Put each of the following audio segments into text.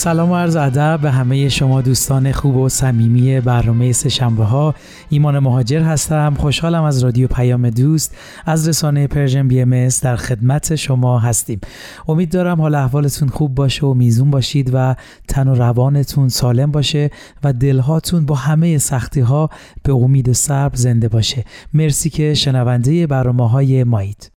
سلام و عرض ادب به همه شما دوستان خوب و صمیمی برنامه سهشنبه ها. ایمان مهاجر هستم. خوشحالم از رادیو پیام دوست از رسانه Persian BM در خدمت شما هستیم. امید دارم حال احوالتون خوب باشه و میزون باشید و تن و روانتون سالم باشه و دلهاتون با همه سختی ها به امید سرزنده باشه. مرسی که شنونده برنامه های مایید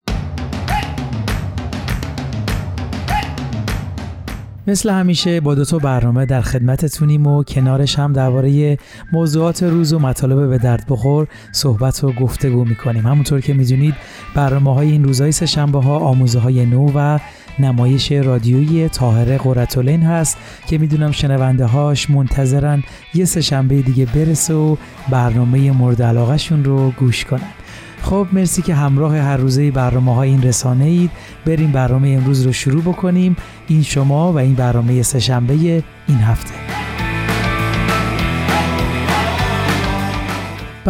مثل همیشه با دو تا برنامه در خدمتتونیم و کنارش هم درباره موضوعات روز و مطالب به درد بخور صحبت و گفتگو می‌کنیم. همونطور که می‌دونید برنامه های این روزهای سهشنبه ها آموزه های نو و نمایش رادیویی تاهره قرتولین هست که می‌دونم شنونده هاش منتظرن یه سهشنبه دیگه برسه و برنامه مورد علاقهشون رو گوش کنن. خب مرسی که همراه هر روزه برنامه های این رسانه اید بریم برنامه امروز رو شروع بکنیم. این شما و این برنامه سهشنبه این هفته.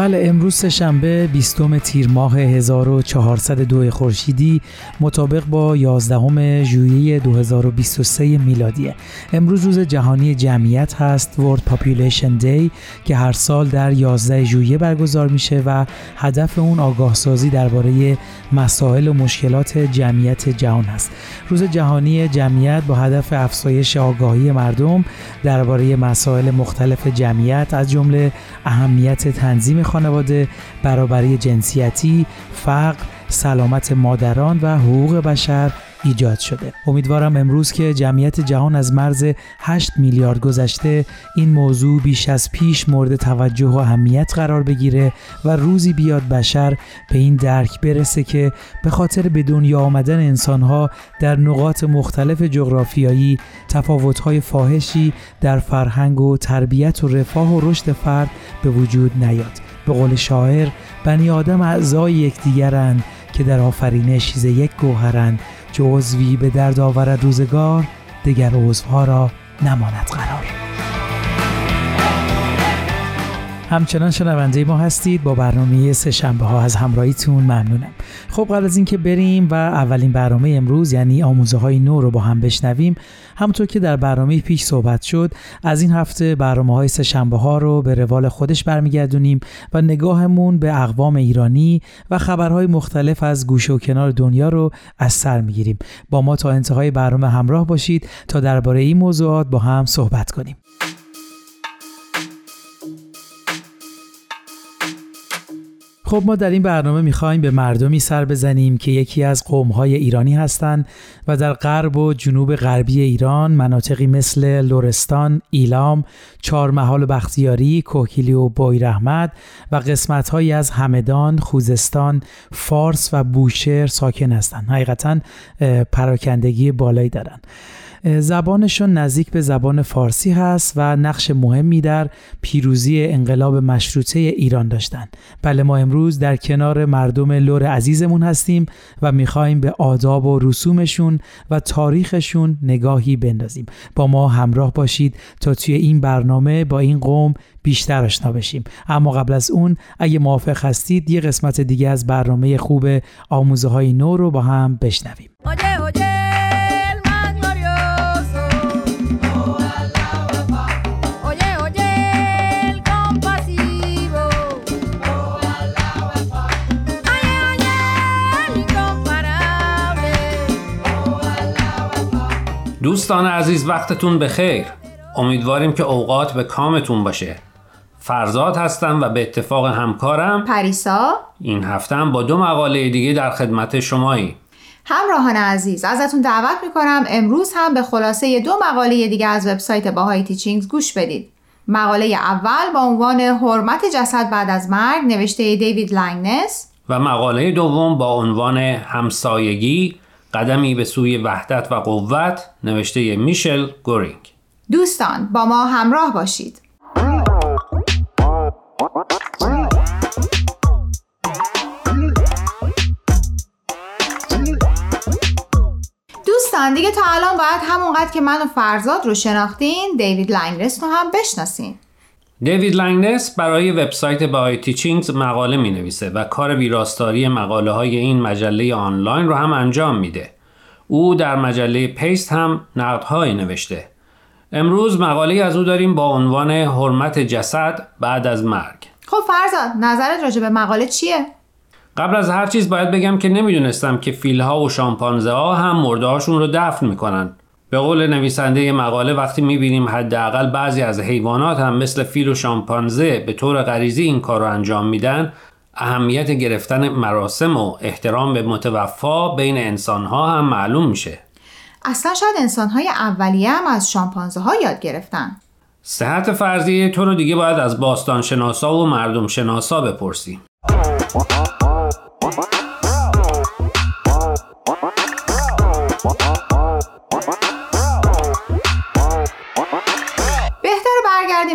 بله امروز شنبه 20 تیر ماه 1402 خورشیدی مطابق با 11 ژوئیه 2023 میلادیه. امروز روز جهانی جمعیت هست World Population Day که هر سال در 11 ژوئیه برگزار میشه و هدف اون آگاه سازی درباره مسائل و مشکلات جمعیت جهان هست. روز جهانی جمعیت با هدف افزایش آگاهی مردم درباره مسائل مختلف جمعیت از جمله اهمیت تنظیم خانواده، برابری جنسیتی، فقر، سلامت مادران و حقوق بشر ایجاد شده. امیدوارم امروز که جمعیت جهان از مرز 8 میلیارد گذشته این موضوع بیش از پیش مورد توجه و اهمیت قرار بگیره و روزی بیاد بشر به این درک برسه که به خاطر به دنیا آمدن انسانها در نقاط مختلف جغرافیایی تفاوت‌های فاحشی در فرهنگ و تربیت و رفاه و رشد فرد به وجود نیاد. به قول شاعر بنی آدم اعضای یکدیگرند که در آفرینش چیز یک گوهرند جزوی به درد آورد روزگار دیگر عضوها را نماند قرار. همچنان شنونده ما هستید. با برنامه سه شنبه ها از همراهیتون ممنونم. خب قبل از اینکه بریم و اولین برنامه امروز یعنی آموزه های نو رو با هم بشنویم همونطور که در برنامه پیش صحبت شد از این هفته برنامه های سه شنبه ها رو به روال خودش برمیگردونیم و نگاهمون به اقوام ایرانی و خبرهای مختلف از گوشه و کنار دنیا رو از سر می‌گیریم. با ما تا انتهای برنامه همراه باشید تا درباره این موضوعات با هم صحبت کنیم. خب ما در این برنامه می‌خوایم به مردمی سر بزنیم که یکی از قومهای ایرانی هستند و در غرب و جنوب غربی ایران مناطقی مثل لورستان، ایلام، چهارمحال بختیاری، کوکیلی و بویرحمد و قسمتهایی از همدان، خوزستان، فارس و بوشهر ساکن هستند. حقیقتا پراکندگی بالایی دارند. زبانشون نزدیک به زبان فارسی هست و نقش مهمی در پیروزی انقلاب مشروطه ایران داشتند. بله ما امروز در کنار مردم لور عزیزمون هستیم و می‌خوایم به آداب و رسومشون و تاریخشون نگاهی بندازیم. با ما همراه باشید تا توی این برنامه با این قوم بیشتر آشنا بشیم اما قبل از اون اگه موافق هستید یه قسمت دیگه از برنامه خوب آموزه های نو رو با هم بشنویم دوستان عزیز وقتتون بخیر. امیدواریم که اوقات به کامتون باشه. فرزاد هستم و به اتفاق همکارم پریسا. این هفته هم با دو مقاله دیگه در خدمت شمایی. همراهان عزیز ازتون دعوت می‌کنم امروز هم به خلاصه دو مقاله دیگه از وبسایت باهای تیچینگز گوش بدید. مقاله اول با عنوان حرمت جسد بعد از مرگ نوشته دیوید لنگنس. و مقاله دوم با عنوان همسایگی قدمی به سوی وحدت و قوت نوشته میشل گورینگ. دوستان با ما همراه باشید. دوستان دیگه تا الان باید همونقدر که من و فرزاد رو شناختین دیوید لنگنس رو هم بشناسین. دیوید لنگنس برای وبسایت Bahai Teachings مقاله می نویسه و کار ویراستاری مقاله های این مجله آنلاین رو هم انجام میده. او در مجله پیست هم نقدهایی نوشته. امروز مقاله از او داریم با عنوان حرمت جسد بعد از مرگ. خب فرزاد نظرت راجع به مقاله چیه؟ قبل از هر چیز باید بگم که نمی‌دونستم که فیلها و شامپانزه ها هم مرده هاشون رو دفن می‌کنن. به قول نویسنده مقاله وقتی می‌بینیم حداقل بعضی از حیوانات هم مثل فیل و شامپانزه به طور غریزی این کار رو انجام میدن اهمیت گرفتن مراسم و احترام به متوفا بین انسانها هم معلوم میشه. اصلا شاید انسانهای اولیه هم از شامپانزه ها یاد گرفتن. صحت فرضیه تو رو دیگه باید از باستان شناسا و مردم شناسا بپرسی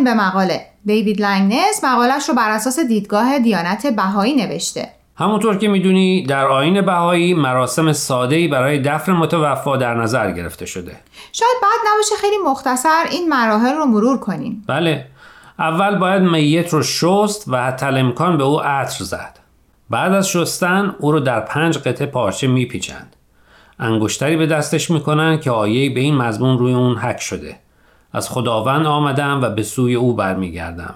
به مقاله. دیوید لنگنس مقالش رو بر اساس دیدگاه دیانت بهایی نوشته. همونطور که می‌دونی در آین بهایی مراسم ساده‌ای برای دفن متوفا در نظر گرفته شده. شاید بعد نباشه خیلی مختصر این مراحل رو مرور کنیم. بله. اول باید میت رو شست و حتی امکان به او عطر زد. بعد از شستن او رو در پنج قطعه پارچه میپیچند. انگشتری به دستش می‌کنن که آیه به این مضمون روی اون حک شده. از خداوند آمدم و به سوی او برمیگردم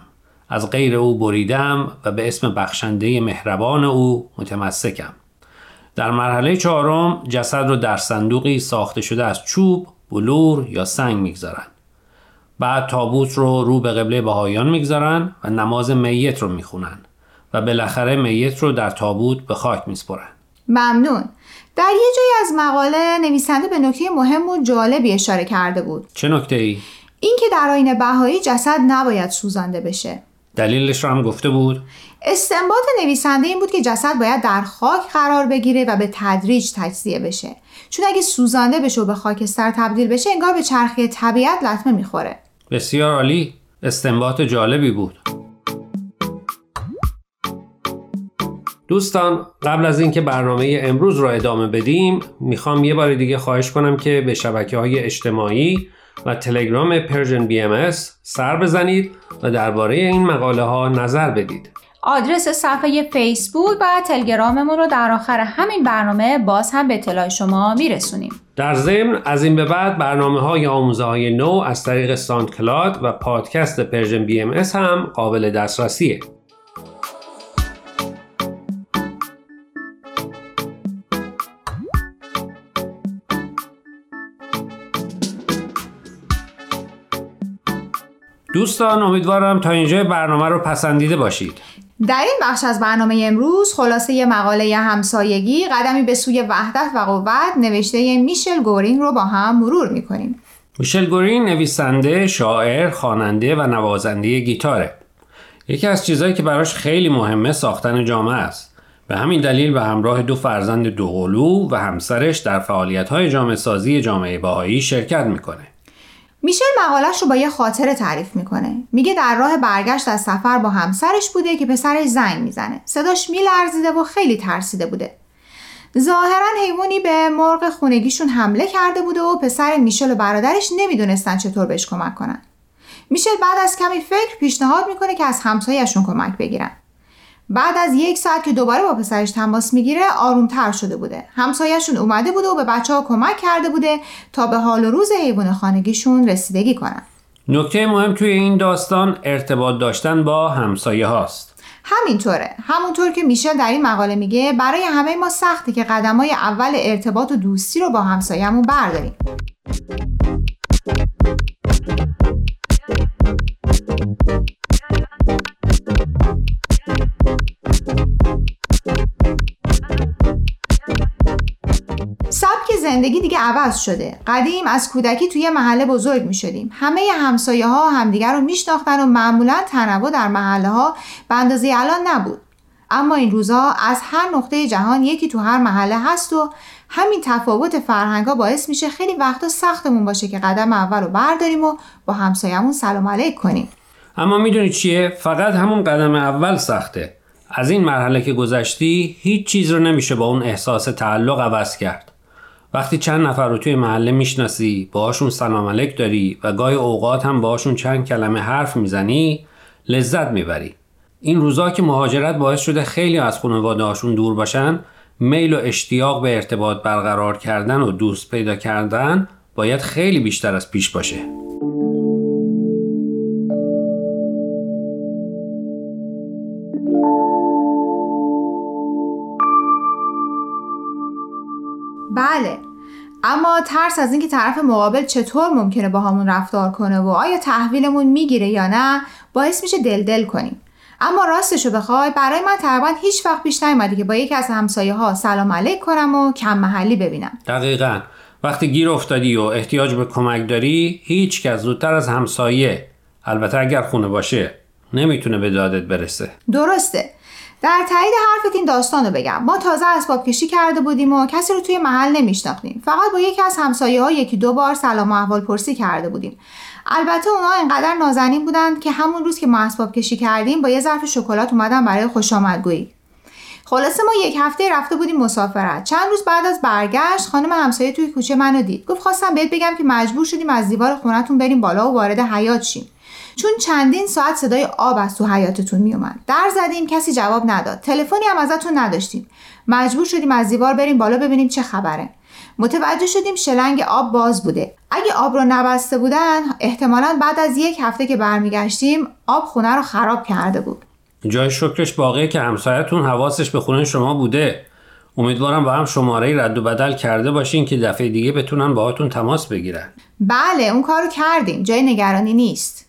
از غیر او بریدم و به اسم بخشنده مهربان او متمسکم در مرحله چهارم جسد رو در صندوقی ساخته شده از چوب، بلور یا سنگ می‌گذارن. بعد تابوت رو رو به قبله بهایان می‌گذارن و نماز میت رو می‌خونن و بالاخره میت رو در تابوت به خاک میسپرن. ممنون. در یه جایی از مقاله نویسنده به نکته مهم و جالبی اشاره کرده بود. چه نکته ای؟ اینکه در آین بهایی جسد نباید سوزانده بشه. دلیلش رو هم گفته بود. استنباط نویسنده این بود که جسد باید در خاک قرار بگیره و به تدریج تجزیه بشه. چون اگه سوزانده بشه و به خاکستر تبدیل بشه انگار به چرخه طبیعت لطمه می‌خوره. بسیار عالی. استنباط جالبی بود. دوستان قبل از اینکه برنامه امروز رو ادامه بدیم می‌خوام یه بار دیگه خواهش کنم که به شبکه های اجتماعی و تلگرام Persian BM سر بزنید و درباره این مقاله ها نظر بدید. آدرس صفحه فیسبوک و تلگراممون رو در آخر همین برنامه باز هم به اطلاع شما میرسونیم. در ضمن از این به بعد برنامه های آموزه های نو از طریق SoundCloud و پادکست Persian BM هم قابل دسترسیه. دوستان امیدوارم تا اینجا برنامه رو پسندیده باشید. در این بخش از برنامه امروز خلاصه مقاله همسایگی قدمی به سوی وحدت و قوت نوشته میشل گورینگ رو با هم مرور می‌کنیم. میشل گورینگ نویسنده، شاعر، خواننده و نوازنده گیتاره. یکی از چیزهایی که براش خیلی مهمه ساختن جامعه است. به همین دلیل به همراه دو فرزند دوقلو و همسرش در فعالیت های جامعه سازی جامعه باهایی شرکت می‌کنه. میشل مقالش رو با یه خاطره تعریف می‌کنه. میگه در راه برگشت از سفر با همسرش بوده که پسرش زنگ می‌زنه. صداش میلرزیده و خیلی ترسیده بوده. ظاهرا حیوانی به مرغ خونگیشون حمله کرده بوده و پسر میشل و برادرش نمی‌دونستن چطور بهش کمک کنن. میشل بعد از کمی فکر پیشنهاد می‌کنه که از همسایهشون کمک بگیرن. بعد از یک ساعت که دوباره با پسرش تماس می‌گیره آرومتر شده بوده. همسایهشون اومده بوده و به بچه ها کمک کرده بوده تا به حال و روز حیوان خانگیشون رسیدگی کنن. نکته مهم توی این داستان ارتباط داشتن با همسایه هاست. همینطوره. همونطور که میشل در این مقاله میگه برای همه ما سخته که قدمای اول ارتباط و دوستی رو با همسایهمون برداریم. زندگی دیگه عوض شده. قدیم از کودکی توی محله بزرگ می شدیم همه همسایه ها همدیگر رو میشناختن و معمولا تنوع در محله ها به اندازه الان نبود. اما این روزها از هر نقطه جهان یکی تو هر محله هست و همین تفاوت فرهنگ ها باعث میشه خیلی وقتا سختمون باشه که قدم اول رو برداریم و با همسایمون سلام علیک کنیم. اما می‌دونی چیه؟ فقط همون قدم اول سخته. از این مرحله که گذشتی هیچ چیز رو نمیشه با اون احساس تعلق عوض کرد. وقتی چند نفر رو توی محله می‌شناسی باهاشون سلام علیک داری و گاهی اوقات هم باهاشون چند کلمه حرف می‌زنی لذت می‌بری. این روزا که مهاجرت باعث شده خیلی از خانواده هاشون دور باشن میل و اشتیاق به ارتباط برقرار کردن و دوست پیدا کردن باید خیلی بیشتر از پیش باشه. اما ترس از اینکه طرف مقابل چطور ممکنه با همون رفتار کنه و آیا تحویلمون می‌گیره یا نه باعث میشه دل دل کنیم. اما راستشو بخوای برای من تقریبا هیچ وقت پیش نیومده که با یکی از همسایه ها سلام علیک کنم و کم محلی ببینم. دقیقا. وقتی گیر افتادی و احتیاج به کمک داری هیچ کس زودتر از همسایه البته اگر خونه باشه نمی‌تونه به دادت برسه. درسته. در تایید حرفت این داستان رو بگم. ما تازه اسباب کشی کرده بودیم و کسی رو توی محل نمیشناختیم. فقط با یکی از همسایه ها یکی دو بار سلام و احوال پرسی کرده بودیم. البته اونا انقدر نازنین بودند که همون روز که ما اسباب کشی کردیم با یه ظرف شکلات اومدن برای خوش آمدگویی. خلاصه ما یک هفته رفته بودیم مسافرت. چند روز بعد از برگشت خانم همسایه توی کوچه منو دید. گفت خواستم بهت بگم که مجبور شدیم از دیوار خونتون بریم بالا و وارد حیات شیم. چون چندین ساعت صدای آب از تو حیاتتون میومد. در زدیم کسی جواب نداد. تلفنی هم ازتون نداشتیم. مجبور شدیم از دیوار بریم بالا ببینیم چه خبره. متوجه شدیم شلنگ آب باز بوده. اگه آب رو نبسته بودن احتمالا بعد از یک هفته که برمیگشتیم آب خونه رو خراب کرده بود. جای شکرش باقیه که همسایتون حواسش به خونه شما بوده. امیدوارم با هم شماره رد و بدل کرده باشین که دفعه دیگه بتونن باهاتون تماس بگیرن. بله اون کارو کردیم. جای نگرانی نیست.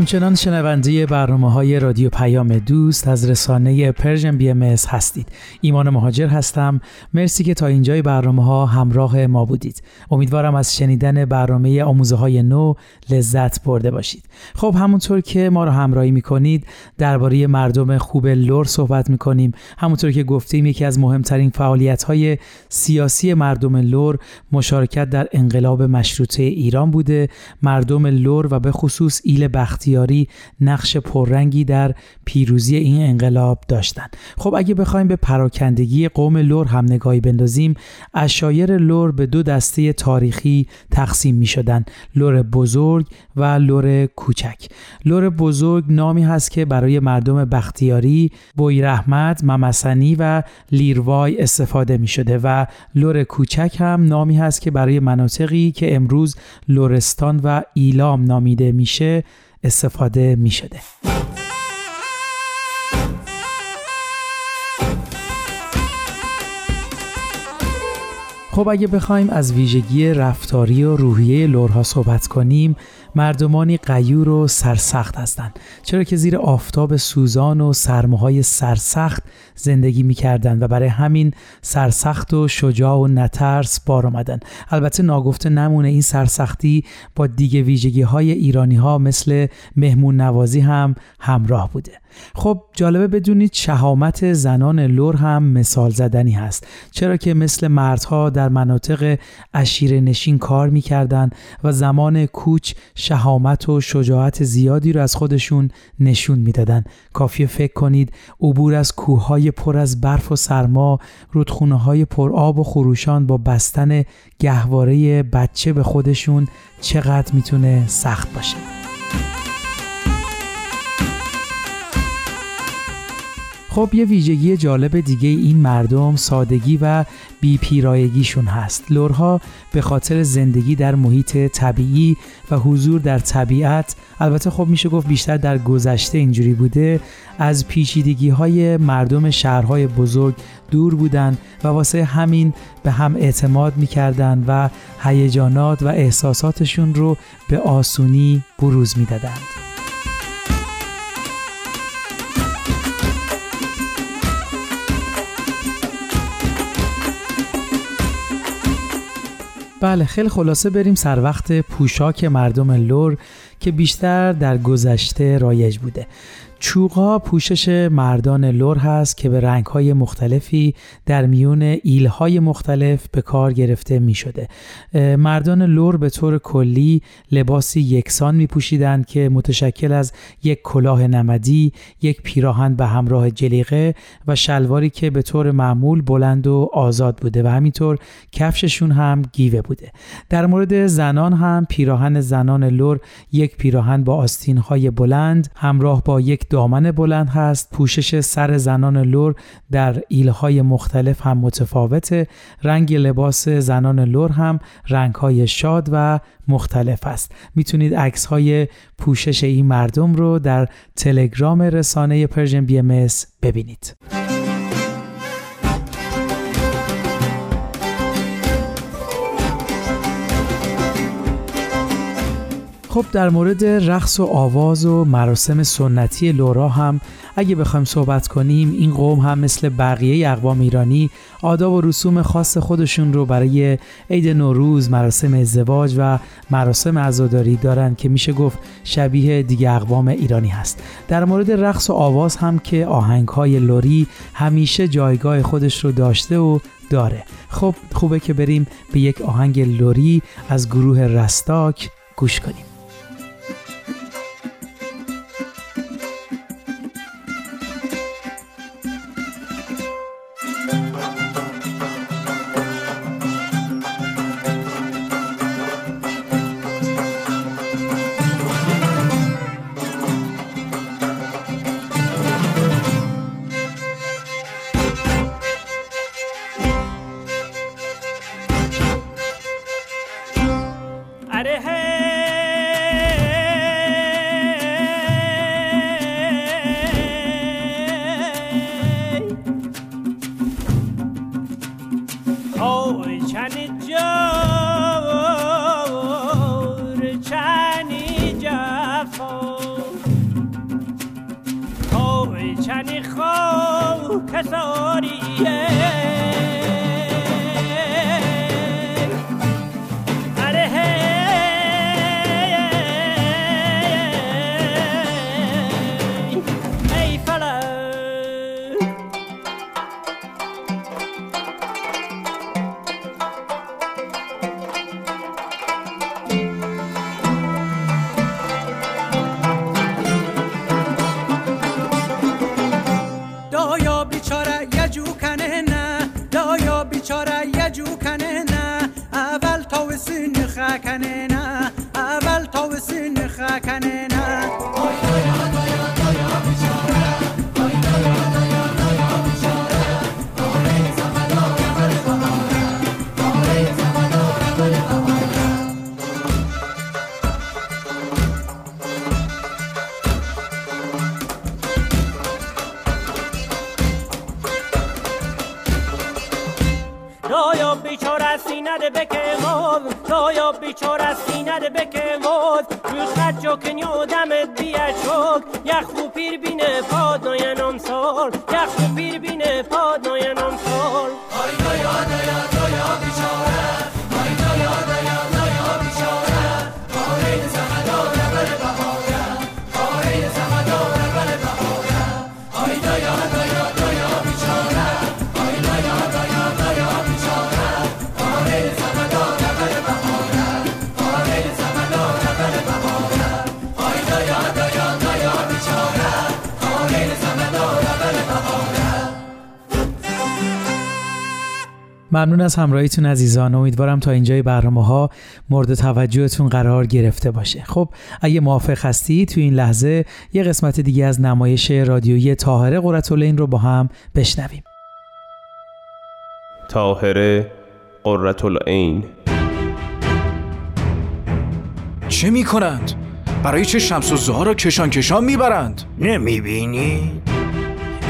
همچنان شنونده برنامه های رادیو پیام دوست از رسانه Persian BM هستید. ایمان مهاجر هستم. مرسی که تا اینجای برنامه ها همراه ما بودید. امیدوارم از شنیدن برنامه آموزه های نو لذت برده باشید. خب همونطور که ما رو همراهی می‌کنید درباره مردم خوب لر صحبت می‌کنیم. همونطور که گفتیم یکی از مهمترین فعالیت های سیاسی مردم لر مشارکت در انقلاب مشروطه ایران بوده. مردم لر و به خصوص ایل بختی بختیاری نقش پررنگی در پیروزی این انقلاب داشتند. خب اگه بخوایم به پراکندگی قوم لر هم نگاهی بندازیم عشایر لر به دو دسته تاریخی تقسیم می شدن لر بزرگ و لر کوچک لر بزرگ نامی هست که برای مردم بختیاری بویراحمد ممسنی و لیراوی استفاده می شده و لور کوچک هم نامی هست که برای مناطقی که امروز لورستان و ایلام نامیده میشه استفاده می شده. خب اگه بخوایم از ویژگی رفتاری و روحیه لورها صحبت کنیم مردمانی قیور و سرسخت هستند. چرا که زیر آفتاب سوزان و سرماهای سرسخت زندگی می‌کردند و برای همین سرسخت و شجاع و نترس بار آمدن البته ناگفته نمونه این سرسختی با دیگه ویژگی های ایرانی ها مثل مهمون نوازی هم همراه بوده. خب جالبه بدونید شهامت زنان لور هم مثال زدنی هست. چرا که مثل مردها در مناطق اشیر نشین کار می‌کردن و زمان کوچ شهامت و شجاعت زیادی رو از خودشون نشون می‌دادن. کافیه فکر کنید عبور از کوههای پر از برف و سرما رودخونه های پر آب و خروشان با بستن گهواره بچه به خودشون چقدر می‌تونه سخت باشه؟ خب یه ویژگی جالب دیگه این مردم سادگی و بیپیرایگیشون هست لورها به خاطر زندگی در محیط طبیعی و حضور در طبیعت البته خب میشه گفت بیشتر در گذشته اینجوری بوده از پیچیدگی های مردم شهرهای بزرگ دور بودن و واسه همین به هم اعتماد می‌کردن و هیجانات و احساساتشون رو به آسونی بروز می‌دادند. بله خیلی خلاصه بریم سر وقت پوشاک مردم لر که بیشتر در گذشته رایج بوده. چوغا پوشش مردان لر هست که به رنگهای مختلفی در میون ایلهای مختلف به کار گرفته می شده. مردان لر به طور کلی لباسی یکسان می پوشیدن که متشکل از یک کلاه نمدی، یک پیراهن به همراه جلیقه و شلواری که به طور معمول بلند و آزاد بوده و همینطور کفششون هم گیوه بوده. در مورد زنان هم پیراهن زنان لر یک پیراهن با آستینهای بلند همراه با یک دامن بلند هست. پوشش سر زنان لر در ایلهای مختلف هم متفاوته. رنگ لباس زنان لر هم رنگهای شاد و مختلف است. می‌تونید عکس های پوشش این مردم رو در تلگرام رسانه Persian BM ببینید. خب در مورد رقص و آواز و مراسم سنتی لورا هم اگه بخوایم صحبت کنیم این قوم هم مثل بقیه اقوام ایرانی آداب و رسوم خاص خودشون رو برای عید نوروز مراسم ازدواج و مراسم عزاداری دارن که میشه گفت شبیه دیگه اقوام ایرانی هست. در مورد رقص و آواز هم که آهنگ های لوری همیشه جایگاه خودش رو داشته و داره. خب خوبه که بریم به یک آهنگ لوری از گروه رستاک گوش کنیم. ممنون از همراهیتون عزیزان امیدوارم تا اینجای برنامه ها مورد توجهتون قرار گرفته باشه خب اگه موافق هستی تو این لحظه یه قسمت دیگه از نمایش رادیویی تاهره قرتالعین رو با هم بشنویم تاهره قرتالعین چه می کنند؟ برای چه شمس و زها را کشان کشان می‌برند؟ نمی‌بینی؟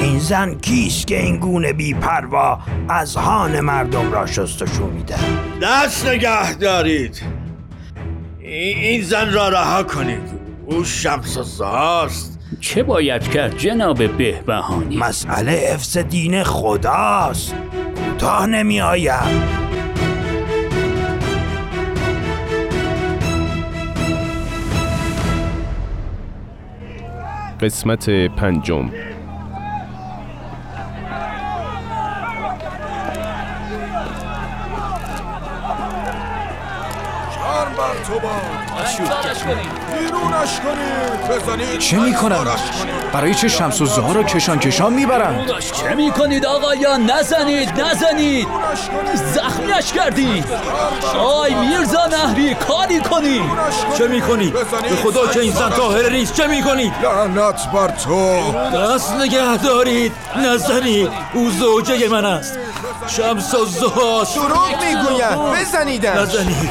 این زن کیست که این گونه بی پروا از هان مردم را شستشو میده؟ دست نگه دارید. این زن را رها کنید. او شمس و زهاست چه باید کرد جناب بهبهانی؟ مسئله افس دین خداست. کوتاه نمی آیم قسمت پنجم. بیرونش کنید چه می کنند؟ برای چه شمس و زها را کشان کشان می‌برند؟ چه می کنید آقایان نزنید؟ نزنید. زخمیش کردید آی میرزا نهری کاری کنید چه می کنید؟ به خدا که این زن طاهره نیست. چه می کنید؟ لعنت بر تو. دست نگه دارید نزنید. او زوجه من است. شمس و زهاست دروغ می‌گوید بزنیدش. نزنید.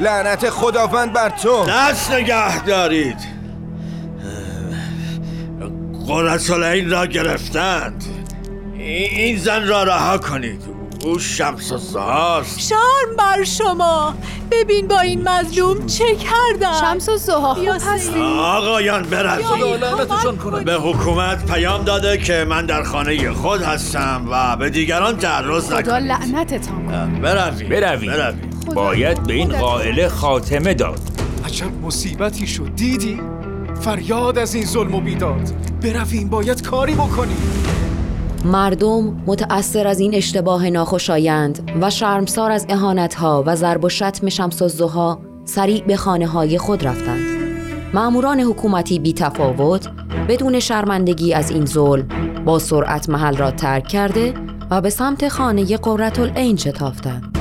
لعنت خداوند بر تو. دست نگه دارید. قرصالعین را گرفتند. این زن را رها کنید. او شمس و زهاست شرم بر شما. ببین با این مظلوم چه کردن شمس و زها خوب هستی آقایان بروید به حکومت پیام داده که من در خانه خود هستم و به دیگران تعرض خدا نکنید. لعنتتان. بروید بروید بروید باید به این قائله خاتمه داد عجب مصیبتی شد دیدی؟ فریاد از این ظلم و بیداد برویم باید کاری بکنیم مردم متأثر از این اشتباه ناخوشایند و شرمسار از اهانتها و ضرب و شتم شمس سریع به خانه های خود رفتند. ماموران حکومتی بی تفاوت بدون شرمندگی از این ظلم با سرعت محل را ترک کرده و به سمت خانه قررت العین شتافتند.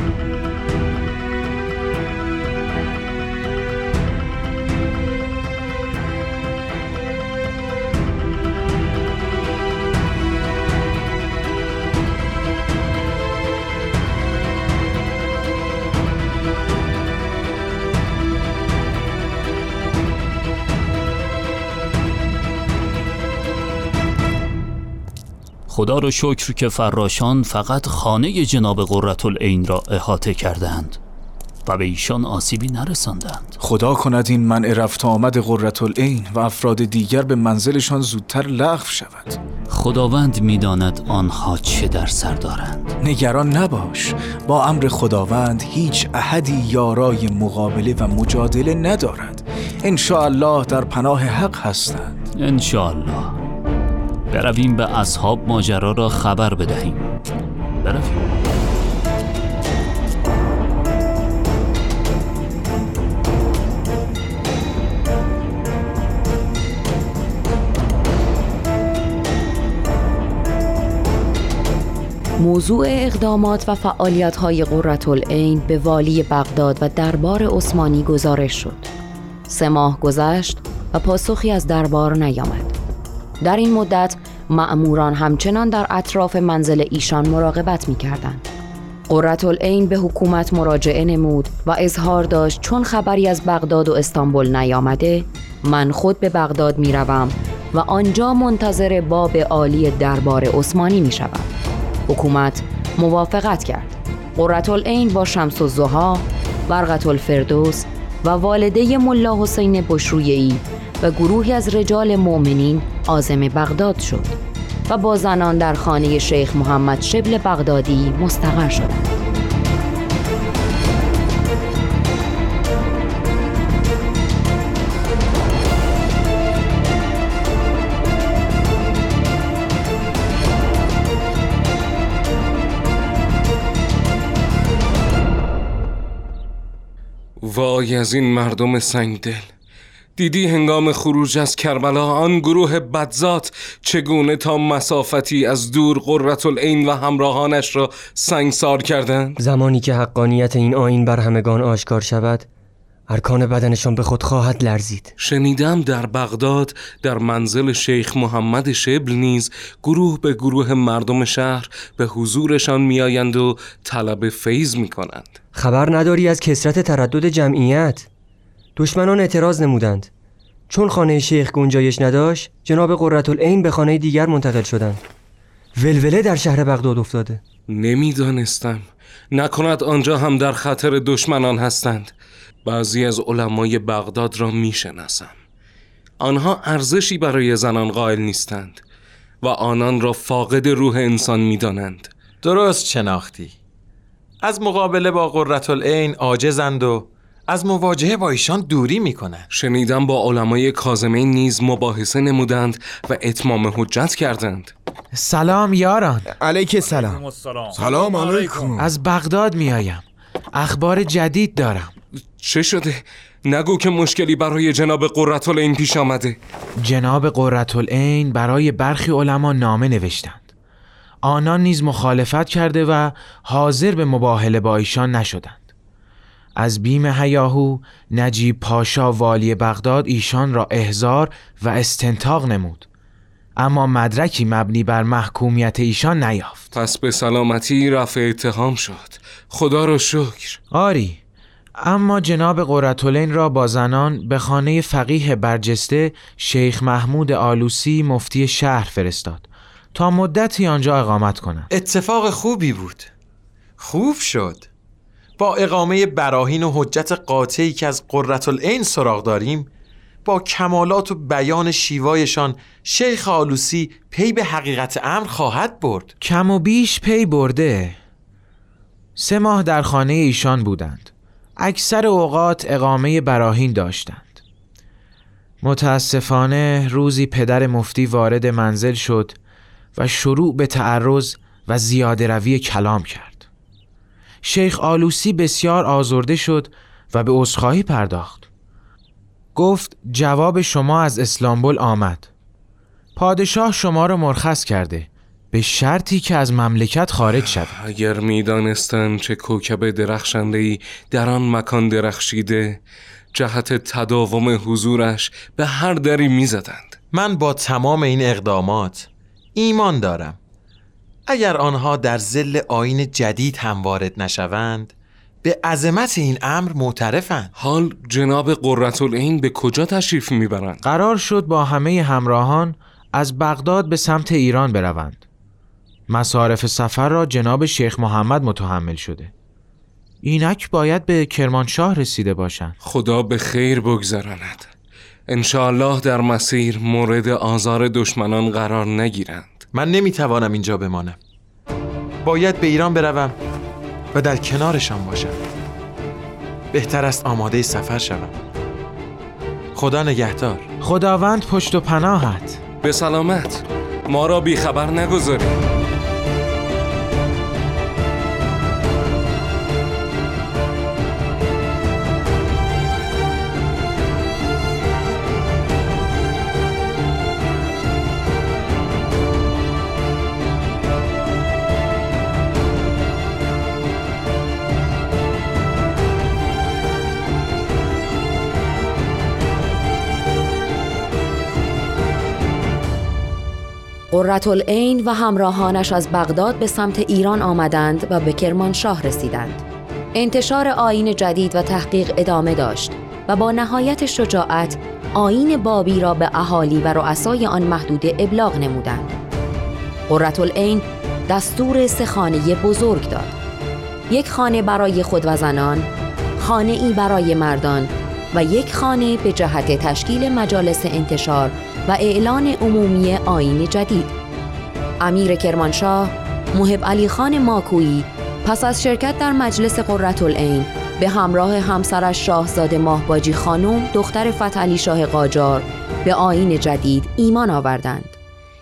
خدا رو شکر که فراشان فقط خانه جناب قرتالعین را احاطه کردند و به ایشان آسیبی نرساندند خدا کند این منع رفت آمد قرتالعین و افراد دیگر به منزلشان زودتر لغو شود. خداوند می‌داند آنها چه در سر دارند. نگران نباش با امر خداوند هیچ احدی یارای مقابله و مجادله ندارد. ان الله در پناه حق هستند. ان الله برویم به اصحاب ماجرا را خبر بدهیم برویم موضوع اقدامات و فعالیت‌های قرةالعین به والی بغداد و دربار عثمانی گزارش شد. سه ماه گذشت و پاسخی از دربار نیامد. در این مدت مأموران همچنان در اطراف منزل ایشان مراقبت می کردند. قرةالعین به حکومت مراجعه نمود و اظهار داشت چون خبری از بغداد و استانبول نیامده من خود به بغداد می روم و آنجا منتظر باب عالی دربار عثمانی می شوم. حکومت موافقت کرد. قرةالعین با شمس و زها، برقت الفردوس و والده ملا حسین بشرویی و گروهی از رجال مؤمنین آزم بغداد شد و با زنان در خانه شیخ محمد شبل بغدادی مستقر شدند. وای از این مردم سنگدل دیدی هنگام خروج از کربلا آن گروه بدزات چگونه تا مسافتی از دور قررت العین و همراهانش را سنگسار کردند؟ زمانی که حقانیت این آین بر همگان آشکار شود ارکان بدنشان به خود خواهد لرزید. شنیدم در بغداد در منزل شیخ محمد شبل نیز گروه به گروه مردم شهر به حضورشان میآیند و طلب فیض می کنند خبر نداری از کسرت تردد جمعیت؟ دشمنان اعتراض نمودند. چون خانه شیخ گنجایش نداشت جناب قرةالعین به خانه دیگر منتقل شدند. ولوله در شهر بغداد افتاده. نمی‌دانستم. نکند آنجا هم در خطر دشمنان هستند. بعضی از علمای بغداد را می‌شناسم. آنها ارزشی برای زنان قائل نیستند و آنان را فاقد روح انسان می‌دانند. درست شناختی. از مقابله با قرةالعین عاجزند و از مواجهه با ایشان دوری می‌کنند شنیدم با علمای کازمین نیز مباحثه نمودند و اتمام حجت کردند. سلام یاران. علیک سلام سلام علیکم. از بغداد میایم اخبار جدید دارم. چه شده؟ نگو که مشکلی برای جناب قرةالعین پیش آمده. جناب قرةالعین برای برخی علما نامه نوشتند. آنان نیز مخالفت کرده و حاضر به مباهله با ایشان نشدند. از بیم هیاهو نجیب پاشا والی بغداد ایشان را احضار و استنتاق نمود. اما مدرکی مبنی بر محکومیت ایشان نیافت. پس به سلامتی رفع اتهام شد. خدا را شکر. آری اما جناب قرةالعین را با زنان به خانه فقیه برجسته شیخ محمود آلوسی مفتی شهر فرستاد. تا مدتی آنجا اقامت کنند اتفاق خوبی بود. خوب شد. با اقامه براهین و حجت قاطعی که از قرةالعین سراغ داریم با کمالات و بیان شیوایشان شیخ آلوسی پی به حقیقت امر خواهد برد. کم و بیش پی برده. سه ماه در خانه ایشان بودند. اکثر اوقات اقامه براهین داشتند. متاسفانه روزی پدر مفتی وارد منزل شد و شروع به تعرض و زیاده روی کلام کرد. شیخ آلوسی بسیار آزرده شد و به عذرخواهی پرداخت. گفت جواب شما از اسلامبول آمد. پادشاه شما را مرخص کرده به شرطی که از مملکت خارج شد اگر می‌دانستم چه کوکب درخشنده ای در آن مکان درخشیده جهت تداوم حضورش به هر دری می‌زدند. من با تمام این اقدامات ایمان دارم. اگر آنها در زل آین جدید هم وارد نشوند به عظمت این امر معترفند. حال جناب قرةالعین به کجا تشریف می‌برند؟ قرار شد با همه همراهان از بغداد به سمت ایران بروند. مصارف سفر را جناب شیخ محمد متحمل شده. اینک باید به کرمانشاه رسیده باشند. خدا به خیر بگذراند. انشاالله در مسیر مورد آزار دشمنان قرار نگیرند. من نمی‌توانم اینجا بمانم. باید به ایران بروم و در کنارشان باشم. بهتر است آماده سفر شوم. خدا نگهدار. خداوند پشت و پناهت. به سلامت. ما را بیخبر نگذارید. قررتالعین و همراهانش از بغداد به سمت ایران آمدند و به کرمانشاه رسیدند. انتشار آین جدید و تحقیق ادامه داشت و با نهایت شجاعت آین بابی را به اهالی و رؤسای آن محدوده ابلاغ نمودند. قررتالعین دستور سه خانه بزرگ داد. یک خانه برای خود و زنان، خانه ای برای مردان و یک خانه به جهت تشکیل مجالس انتشار و اعلان عمومی آین جدید. امیر کرمانشاه محب علی خان ماکویی پس از شرکت در مجلس قررتالعین به همراه همسرش شاهزاده ماهباجی خانم دختر فتحعلی شاه قاجار به آین جدید ایمان آوردند.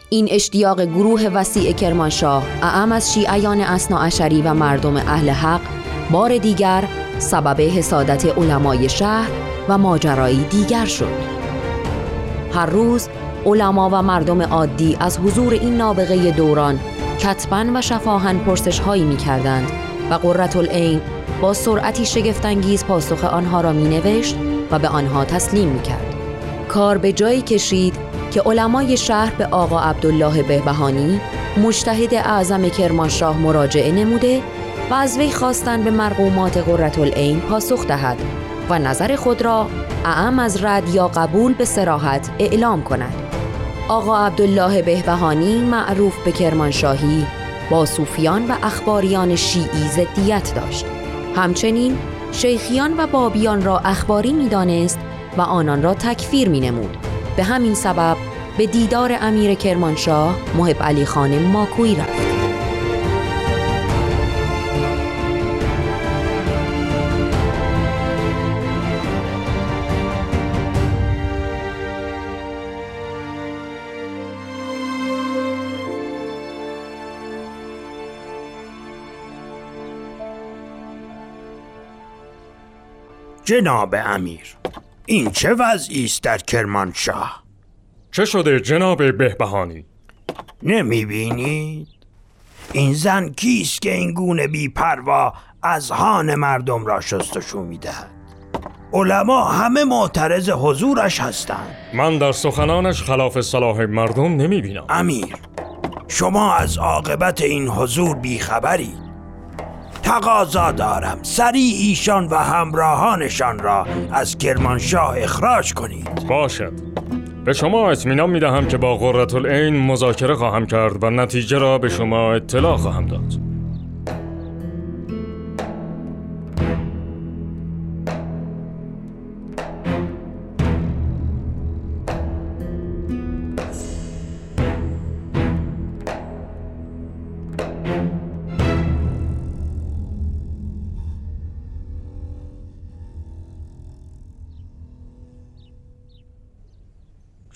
این اشتیاق گروه وسیع کرمانشاه اعم از شیعیان اصناعشری و مردم اهل حق بار دیگر سبب حسادت علمای شهر و ماجرایی دیگر شد. هر روز علما و مردم عادی از حضور این نابغه دوران کتبا و شفاهن پرسش هایی می کردند و قررت العین با سرعتی شگفتانگیز پاسخ آنها را می نوشت و به آنها تسلیم می کرد. کار به جایی کشید که علمای شهر به آقا عبدالله بهبهانی مجتهد اعظم کرمانشاه مراجعه نموده و از وی خواستند به مرقومات قررت العین پاسخ دهد و نظر خود را اعم از رد یا قبول به سراحت اعلام کند. آقا عبدالله بهبهانی معروف به کرمانشاهی با صوفیان و اخباریان شیعی زدیت داشت. همچنین شیخیان و بابیان را اخباری می‌دانست و آنان را تکفیر می نمود. به همین سبب به دیدار امیر کرمانشاه محب علی خان ماکوی رفت. جناب امیر این چه وضعی است در کرمانشاه؟ چه شده جناب بهبهانی؟ نمی بینید این زن کیست که این گونه بی پروا از هان مردم را شستشو می‌دهد؟ علما همه معترض حضورش هستند. من در سخنانش خلاف صلاح مردم نمی بینم امیر شما از عاقبت این حضور بیخبرید. تقاضا دارم. سریع ایشان و همراهانشان را از کرمانشاه اخراج کنید. باشد. به شما اطمینان می دهم که با قررت العین مذاکره خواهم کرد و نتیجه را به شما اطلاع خواهم داد.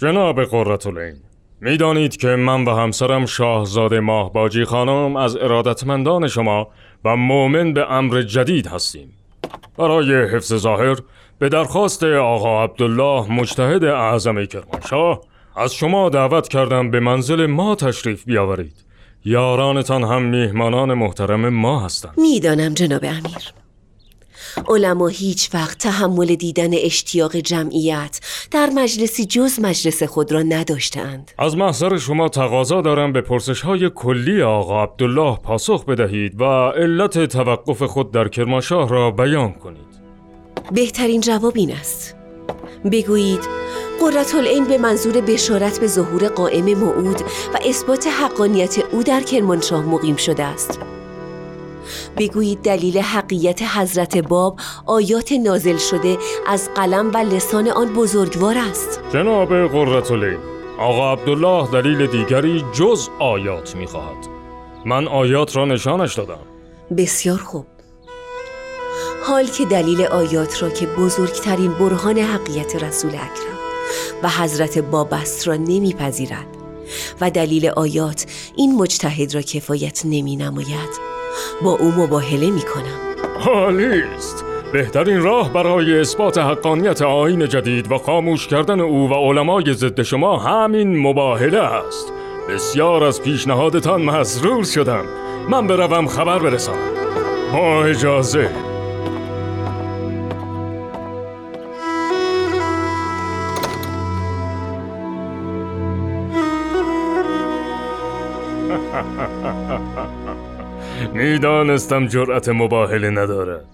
جناب قررتالعین می‌دانید که من و همسرم شاهزاده ماهباجی خانم از ارادتمندان شما و مؤمن به امر جدید هستیم. برای حفظ ظاهر به درخواست آقا عبدالله مجتهد اعظم کرمانشاه از شما دعوت کردم به منزل ما تشریف بیاورید. یارانتان هم میهمانان محترم ما هستند. می‌دانم جناب امیر. علما هیچ وقت تحمل دیدن اشتیاق جمعیت در مجلسی جز مجلس خود را نداشتند از محضر شما تقاضا دارم به پرسش های کلی آقا عبدالله پاسخ بدهید و علت توقف خود در کرمانشاه را بیان کنید. بهترین جواب این است. بگویید قررت العین به منظور بشارت به ظهور قائم موعود و اثبات حقانیت او در کرمانشاه مقیم شده است. بگویید دلیل حقیت حضرت باب آیات نازل شده از قلم و لسان آن بزرگوار است. جناب قررتالعین آقا عبدالله دلیل دیگری جز آیات می‌خواهد. من آیات را نشانش دادم. بسیار خوب. حال که دلیل آیات را که بزرگترین برهان حقیقت رسول اکرم و حضرت باب است را نمیپذیرد و دلیل آیات این مجتهد را کفایت نمی نماید با او مباهله می کنم. حالی است. بهترین راه برای اثبات حقانیت آین جدید و خاموش کردن او و علمای ضد شما همین مباهله است. بسیار از پیشنهادتان مسرور شدم. من بروم خبر برسانم. ما اجازه. می‌دانستم جرأت مباهله ندارد.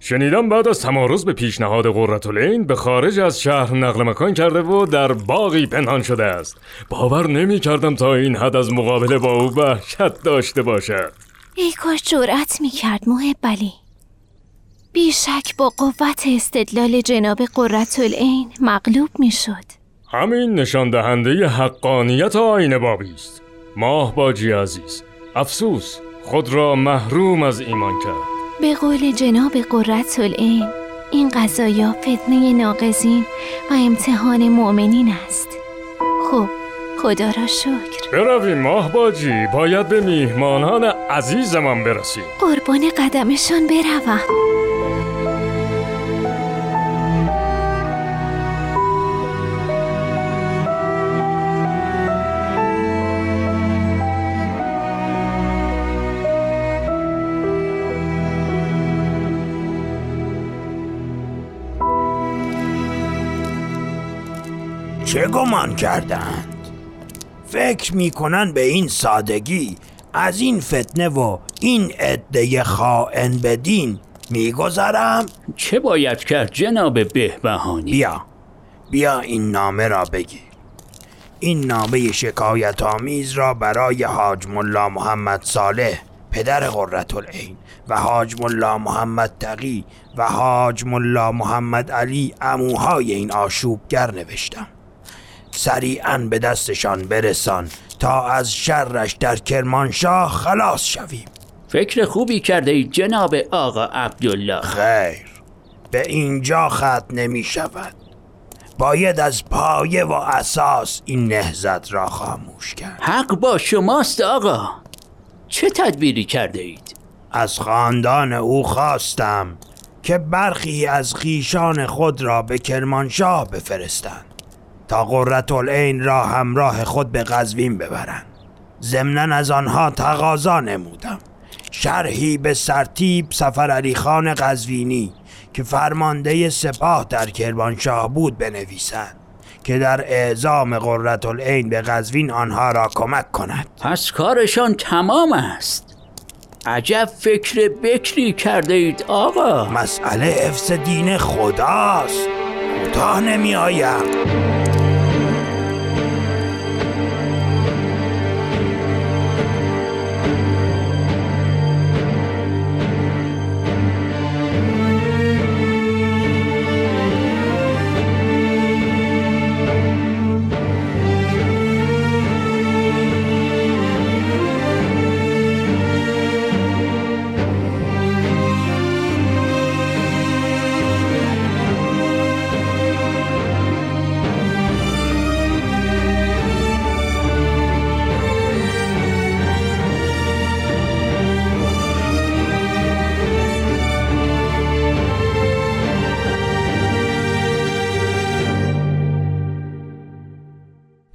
شنیدم بعد از تمارز به پیشنهاد قرتالعین به خارج از شهر نقل مکان کرده و در باقی پنهان شده است. باور نمی کردم تا این حد از مقابله با او وحشت داشته باشد. ای کاش جرأت می کرد محب علی. بیشک با قوت استدلال جناب قررت العین مغلوب می شد همین نشان دهنده حقانیت آین بابی است. ماه باجی عزیز. افسوس. خود را محروم از ایمان کرد. به قول جناب قررت العین این قضایا فتنه ناقزین و امتحان مؤمنین است. خب خدا را شکر. برویم ماه باجی باید به میهمانان عزیزمان برسیم. قربان قدمشان بروم. چه گمان کردند؟ فکر می‌کنن به این سادگی از این فتنه و این عده خائن به دین میگذرم؟ چه باید کرد جناب بهبهانی؟ بیا بیا این نامه را بگیر این نامه شکایت آمیز را برای حاج ملا محمد صالح پدر قررت العین و حاج ملا محمد تقی و حاج ملا محمد علی اموهای این آشوبگر نوشتم سریعا به دستشان برسان تا از شرش در کرمانشاه خلاص شویم. فکر خوبی کرده ای جناب آقا عبدالله. خیر. به اینجا ختم نمی شود. باید از پایه و اساس این نهزت را خاموش کرد. حق با شماست آقا. چه تدبیری کرده اید؟ از خاندان او خواستم که برخی از خیشان خود را به کرمانشاه بفرستند. تا قررت العین را همراه خود به قزوین ببرند. ضمنا از آنها تقاضا نمودم. شرحی به سرتیب سفر علی خان قزوینی که فرمانده سپاه در کرمانشاه بود بنویسند که در اعزام قررت العین به قزوین آنها را کمک کند. پس کارشان تمام است. عجب فکر بکری کرده اید آقا. مسئله حفظ دین خداست. کوتاه نمی آیم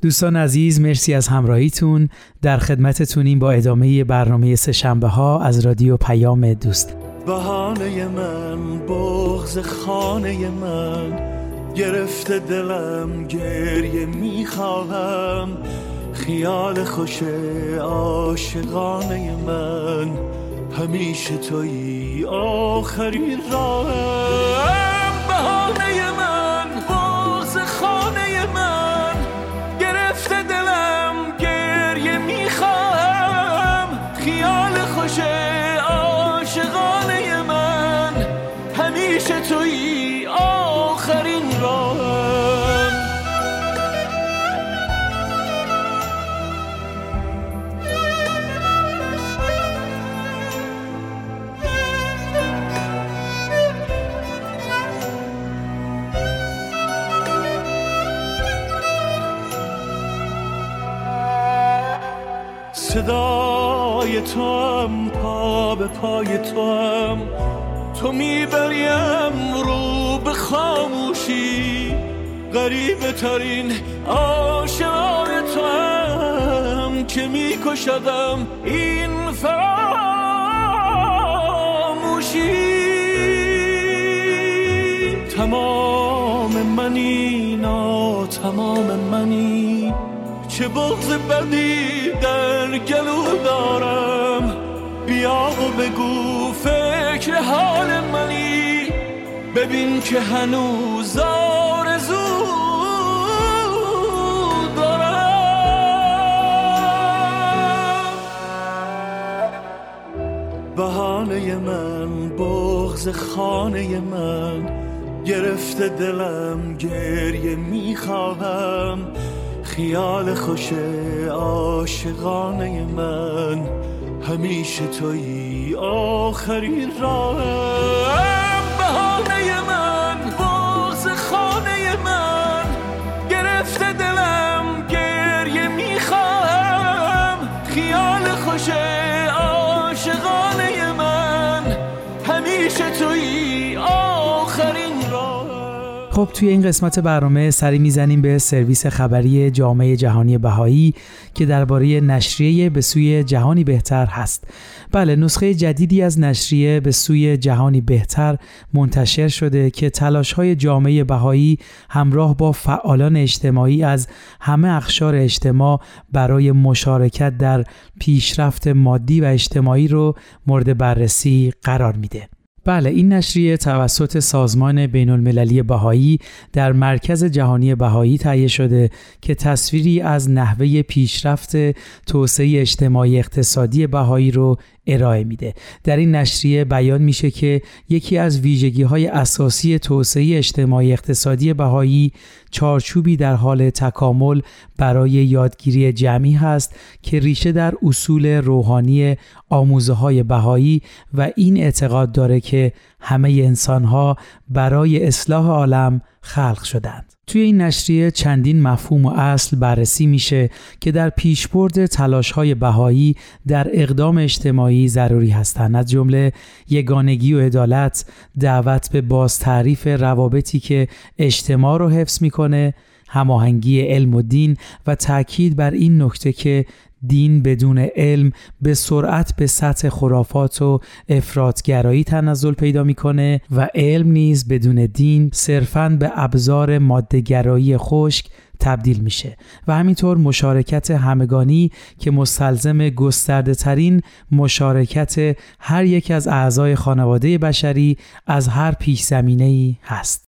دوستان عزیز مرسی از همراهیتون. در خدمتتونیم با ادامه برنامه سهشنبه ها از رادیو پیام دوست. بهانه من بغز خانه من گرفته دلم گریه می‌خواهم خیال خوش عاشقانه من همیشه تویی آخرین راهم صدای تو هم پا به پای تو هم تو می‌بریم رو به خاموشی. غریبه ترین عاشقان تو هم که میکشدم این فراموشی. تمام منی نا تمام منی. چه بغز بدی در گلو دارم بیا و بگو فکر حال منی ببین که هنوز آرزو دارم بهانه من بغز خانه من گرفته دلم گریه می‌خواهم خیال خوش عاشقانه من. همیشه تویی آخرین راهم. بهانه من بغز خانه من. گرفته دلم گریه می‌خواهم. خیال خوش عاشقانه خب توی این قسمت برنامه سری می‌زنیم به سرویس خبری جامعه جهانی بهایی که درباره نشریه به سوی جهانی بهتر هست. بله نسخه جدیدی از نشریه به سوی جهانی بهتر منتشر شده که تلاش های جامعه بهایی همراه با فعالان اجتماعی از همه اخشار اجتماع برای مشارکت در پیشرفت مادی و اجتماعی رو مورد بررسی قرار میده. بله این نشریه توسط سازمان بین المللی بهایی در مرکز جهانی بهایی تهیه شده که تصویری از نحوه پیشرفت توسعه اجتماعی اقتصادی بهایی رو ارائه میده. در این نشریه بیان میشه که یکی از ویژگی های اساسی توسعه اجتماعی اقتصادی بهایی چارچوبی در حال تکامل برای یادگیری جمعی هست که ریشه در اصول روحانی آموزه های بهایی و این اعتقاد داره که همه انسان ها برای اصلاح عالم خلق شدند. توی این نشریه چندین مفهوم و اصل بررسی میشه که در پیشبرد تلاش های بهایی در اقدام اجتماعی ضروری هستند از جمله یگانگی و عدالت دعوت به باز تعریف روابطی که اجتماع رو حفظ می‌کنه هماهنگی علم و دین و تاکید بر این نکته که دین بدون علم به سرعت به سطح خرافات و افرادگرایی تنزل پیدا می‌کنه و علم نیز بدون دین صرفاً به ابزار مادهگرایی خشک تبدیل میشه و همینطور مشارکت همگانی که مستلزم گسترده ترین مشارکت هر یک از اعضای خانواده بشری از هر پیش زمینه ای هست.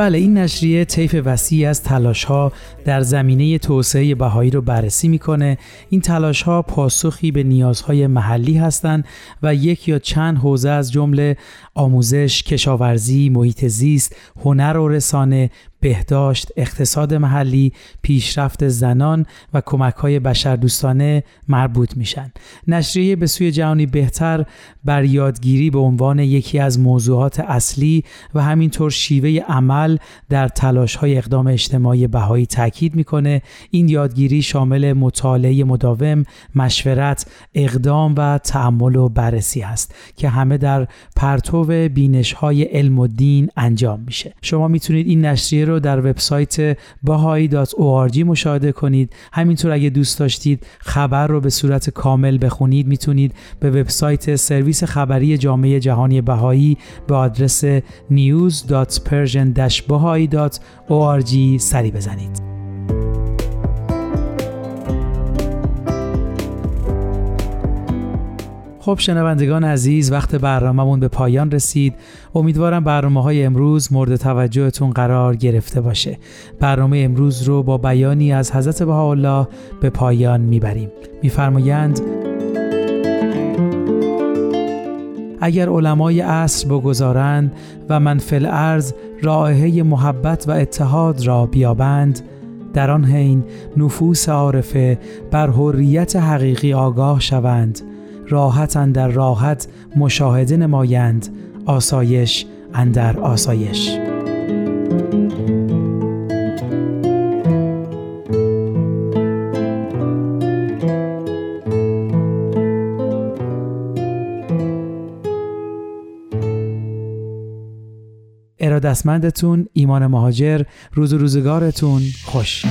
بله این نشریه طیف وسیعی از تلاش ها در زمینه توسعه بهایی رو بررسی می‌کنه. این تلاش ها پاسخی به نیازهای محلی هستند و یک یا چند حوزه از جمله آموزش، کشاورزی، محیط زیست، هنر و رسانه، بهداشت، اقتصاد محلی، پیشرفت زنان و کمک های بشردوستانه مربوط میشن. نشریه به سوی جهانی بهتر بر یادگیری به عنوان یکی از موضوعات اصلی و همینطور شیوه عمل در تلاش های اقدام اجتماعی بهایی تاکید می‌کنه. این یادگیری شامل مطالعه مداوم، مشورت، اقدام و تعمل و بررسی است که همه در پرتو بینش های علم و دین انجام میشه. شما می‌تونید این نشریه رو در وبسایت bahai.org مشاهده کنید. همینطور اگه دوست داشتید خبر رو به صورت کامل بخونید می‌تونید به وبسایت سرویس خبری جامعه جهانی بهایی به آدرس news.persian-bahai.org سری بزنید. خب شنوندگان عزیز وقت برنامهمون به پایان رسید. امیدوارم برنامه های امروز مورد توجهتون قرار گرفته باشه. برنامه امروز رو با بیانی از حضرت بهاءالله به پایان می‌بریم. میفرمایند اگر علمای عصر بگذارند و من فل ارز رائحه محبت و اتحاد را بیابند در آن حین نفوس عارفه بر حریت حقیقی آگاه شوند. راحت اندر راحت مشاهده نمایند. آسایش اندر آسایش. ارادتمندتون ایمان مهاجر روز روزگارتون خوش.